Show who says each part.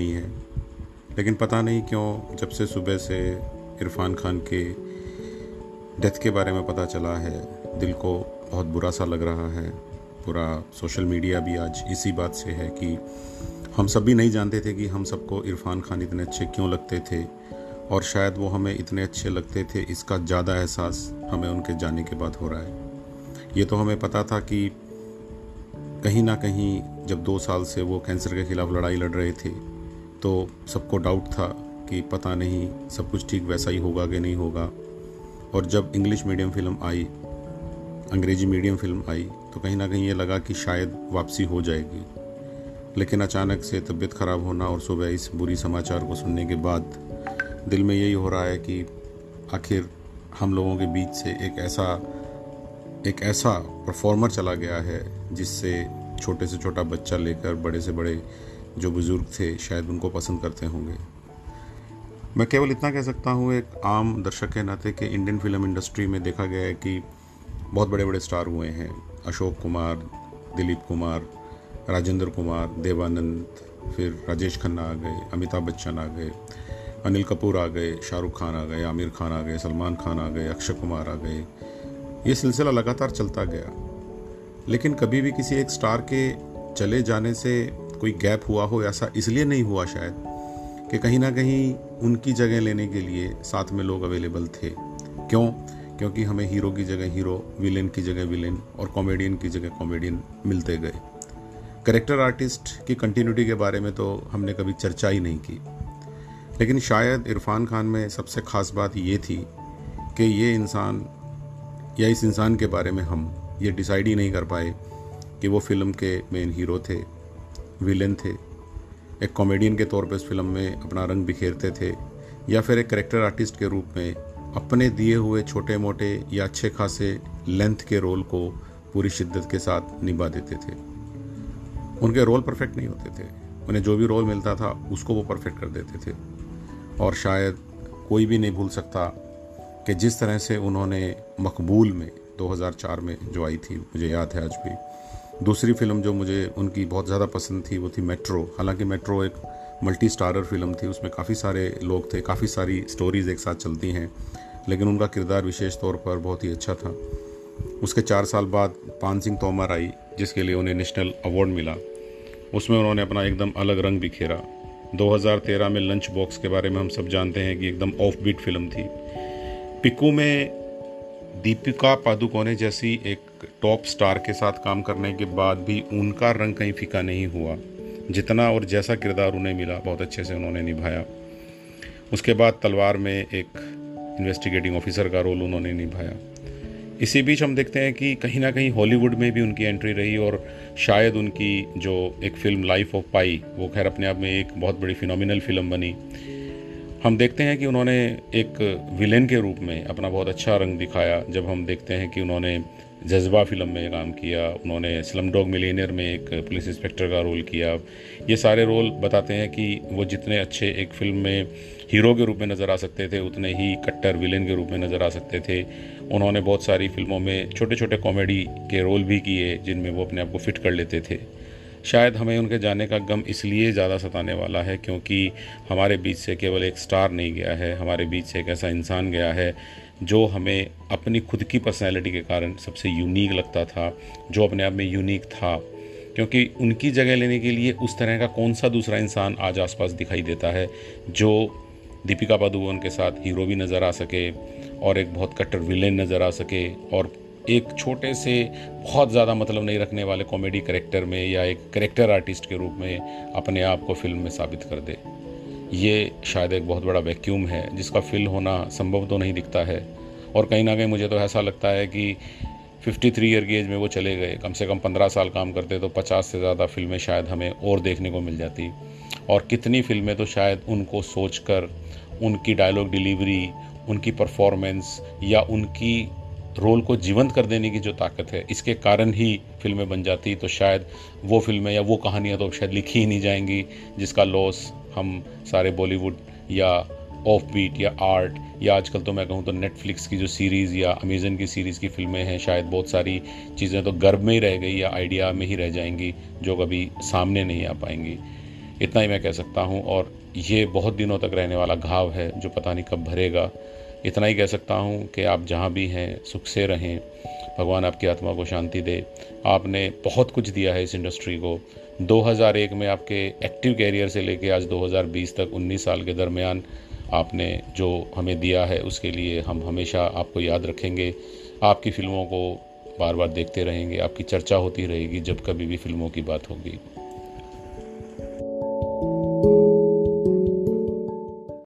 Speaker 1: नहीं है। लेकिन पता नहीं क्यों, जब से सुबह से इरफान खान के डेथ के बारे में पता चला है, दिल को बहुत बुरा सा लग रहा है। पूरा सोशल मीडिया भी आज इसी बात से है कि हम सब भी नहीं जानते थे कि हम सबको इरफान खान इतने अच्छे क्यों लगते थे, और शायद वो हमें इतने अच्छे लगते थे, इसका ज़्यादा एहसास हमें उनके जाने के बाद हो रहा है। ये तो हमें पता था कि कहीं ना कहीं जब दो साल से वो कैंसर के खिलाफ लड़ाई लड़ रहे थे तो सबको डाउट था कि पता नहीं सब कुछ ठीक वैसा ही होगा कि नहीं होगा। और जब इंग्लिश मीडियम फ़िल्म आई, अंग्रेज़ी मीडियम फ़िल्म आई तो कहीं ना कहीं ये लगा कि शायद वापसी हो जाएगी। लेकिन अचानक से तबीयत ख़राब होना और सुबह इस बुरी समाचार को सुनने के बाद दिल में यही हो रहा है कि आखिर हम लोगों के बीच से एक ऐसा एक ऐसा परफॉर्मर चला गया है जिससे छोटे से छोटा बच्चा लेकर बड़े से बड़े जो बुज़ुर्ग थे, शायद उनको पसंद करते होंगे। मैं केवल इतना कह सकता हूँ, एक आम दर्शक के नाते कि इंडियन फ़िल्म इंडस्ट्री में देखा गया है कि बहुत बड़े बड़े स्टार हुए हैं। अशोक कुमार, दिलीप कुमार, राजेंद्र कुमार, देवानंद, फिर राजेश खन्ना आ गए, अमिताभ बच्चन आ गए, अनिल कपूर आ गए, शाहरुख खान आ गए, आमिर खान आ गए, सलमान खान आ गए, अक्षय कुमार आ गए। ये सिलसिला लगातार चलता गया। लेकिन कभी भी किसी एक स्टार के चले जाने से कोई गैप हुआ हो ऐसा इसलिए नहीं हुआ शायद कि कहीं ना कहीं उनकी जगह लेने के लिए साथ में लोग अवेलेबल थे। क्यों? क्योंकि हमें हीरो की जगह हीरो विलेन की जगह विलेन और कॉमेडियन की जगह कॉमेडियन मिलते गए। करेक्टर आर्टिस्ट की कंटिन्यूटी के बारे में तो हमने कभी चर्चा ही नहीं की। लेकिन शायद इरफान खान में सबसे ख़ास बात ये थी कि ये इंसान या इस इंसान के बारे में हम ये डिसाइड ही नहीं कर पाए कि वो फ़िल्म के मेन हीरो थे। विलेन थे। एक कॉमेडियन के तौर पर इस फ़िल्म में अपना रंग बिखेरते थे, या फिर एक करेक्टर आर्टिस्ट के रूप में अपने दिए हुए छोटे मोटे या अच्छे खासे लेंथ के रोल को पूरी शिद्दत के साथ निभा देते थे। उनके रोल परफेक्ट नहीं होते थे। उन्हें जो भी रोल मिलता था, उसको वो परफेक्ट कर देते थे। और शायद कोई भी नहीं भूल सकता कि जिस तरह से उन्होंने मकबूल में 2004 में जो आई थी, मुझे याद है आज भी दूसरी फ़िल्म जो मुझे उनकी बहुत ज़्यादा पसंद थी वो थी मेट्रो। हालाँकि मेट्रो एक मल्टी स्टारर फ़िल्म थी, उसमें काफ़ी सारे लोग थे, काफ़ी सारी स्टोरीज़ एक साथ चलती हैं, लेकिन उनका किरदार विशेष तौर पर बहुत ही अच्छा था। उसके चार साल बाद पान सिंह तोमर आई, जिसके लिए उन्हें नेशनल अवार्ड मिला। उसमें उन्होंने अपना एकदम अलग रंग बिखेरा 2013 में लंच बॉक्स के बारे में हम सब जानते हैं कि एकदम ऑफ़ बीट फ़िल्म थी। पिकू में दीपिका पादुकोने जैसी एक टॉप स्टार के साथ काम करने के बाद भी उनका रंग कहीं फीका नहीं हुआ। जितना और जैसा किरदार उन्हें मिला, बहुत अच्छे से उन्होंने निभाया। उसके बाद तलवार में एक इन्वेस्टिगेटिंग ऑफिसर का रोल उन्होंने निभाया। इसी बीच हम देखते हैं कि कहीं ना कहीं हॉलीवुड में भी उनकी एंट्री रही और शायद उनकी जो एक फ़िल्म लाइफ ऑफ़ पाई वो खैर अपने आप में एक बहुत बड़ी फिनोमिनल फ़िल्म बनी। हम देखते हैं कि उन्होंने एक विलेन के रूप में अपना बहुत अच्छा रंग दिखाया, जब हम देखते हैं कि उन्होंने जज्बा फ़िल्म में काम किया, उन्होंने स्लम डॉग मिलीनियर में एक पुलिस इंस्पेक्टर का रोल किया। ये सारे रोल बताते हैं कि वो जितने अच्छे एक फ़िल्म में हीरो के रूप में नज़र आ सकते थे, उतने ही कट्टर, विलेन के रूप में नज़र आ सकते थे। उन्होंने बहुत सारी फ़िल्मों में छोटे छोटे कॉमेडी के रोल भी किए, जिनमें वो अपने आप को फिट कर लेते थे। शायद हमें उनके जाने का गम इसलिए ज़्यादा सताने वाला है, क्योंकि हमारे बीच से केवल एक स्टार नहीं गया है, हमारे बीच से एक ऐसा इंसान गया है जो हमें अपनी खुद की पर्सनैलिटी के कारण सबसे यूनिक लगता था, जो अपने आप में यूनिक था, क्योंकि उनकी जगह लेने के लिए उस तरह का कौन सा दूसरा इंसान आज आसपास दिखाई देता है, जो दीपिका पादुकोण के साथ हीरो भी नज़र आ सके और एक बहुत कट्टर विलेन नज़र आ सके और एक छोटे से बहुत ज़्यादा मतलब नहीं रखने वाले कॉमेडी करेक्टर में या एक करेक्टर आर्टिस्ट के रूप में अपने आप को फ़िल्म में साबित कर दे। ये शायद एक बहुत बड़ा वैक्यूम है, जिसका फिल होना संभव तो नहीं दिखता है। और कहीं ना कहीं मुझे तो ऐसा लगता है कि 53 थ्री ईयर की एज में वो चले गए। कम से कम 15 साल काम करते तो 50 से ज़्यादा फ़िल्में शायद हमें और देखने को मिल जाती। और कितनी फ़िल्में तो शायद उनको सोच कर उनकी डायलॉग डिलीवरी उनकी परफॉर्मेंस या उनकी रोल को जीवंत कर देने की जो ताकत है, इसके कारण ही फ़िल्में बन जाती। तो शायद वो फ़िल्में या वो कहानियाँ तो शायद लिखी ही नहीं जाएँगी, जिसका लॉस हम सारे बॉलीवुड या ऑफ़ बीट या आर्ट या आजकल तो मैं कहूँ तो नेटफ्लिक्स की जो सीरीज़ या अमेजन की सीरीज़ की फ़िल्में हैं, शायद बहुत सारी चीज़ें तो गर्भ में ही रह गई या आइडिया में ही रह जाएँगी जो कभी सामने नहीं आ पाएँगी। इतना ही मैं कह सकता हूँ और ये बहुत दिनों तक रहने वाला घाव है जो पता नहीं कब भरेगा। इतना ही कह सकता हूँ कि आप जहाँ भी हैं, सुख से रहें। भगवान आपकी आत्मा को शांति दे। आपने बहुत कुछ दिया है इस इंडस्ट्री को। 2001 में आपके एक्टिव कैरियर से लेके आज 2020 तक 19 साल के दरमियान आपने जो हमें दिया है, उसके लिए हम हमेशा आपको याद रखेंगे। आपकी फ़िल्मों को बार बार देखते रहेंगे। आपकी चर्चा होती रहेगी जब कभी भी फ़िल्मों की बात होगी।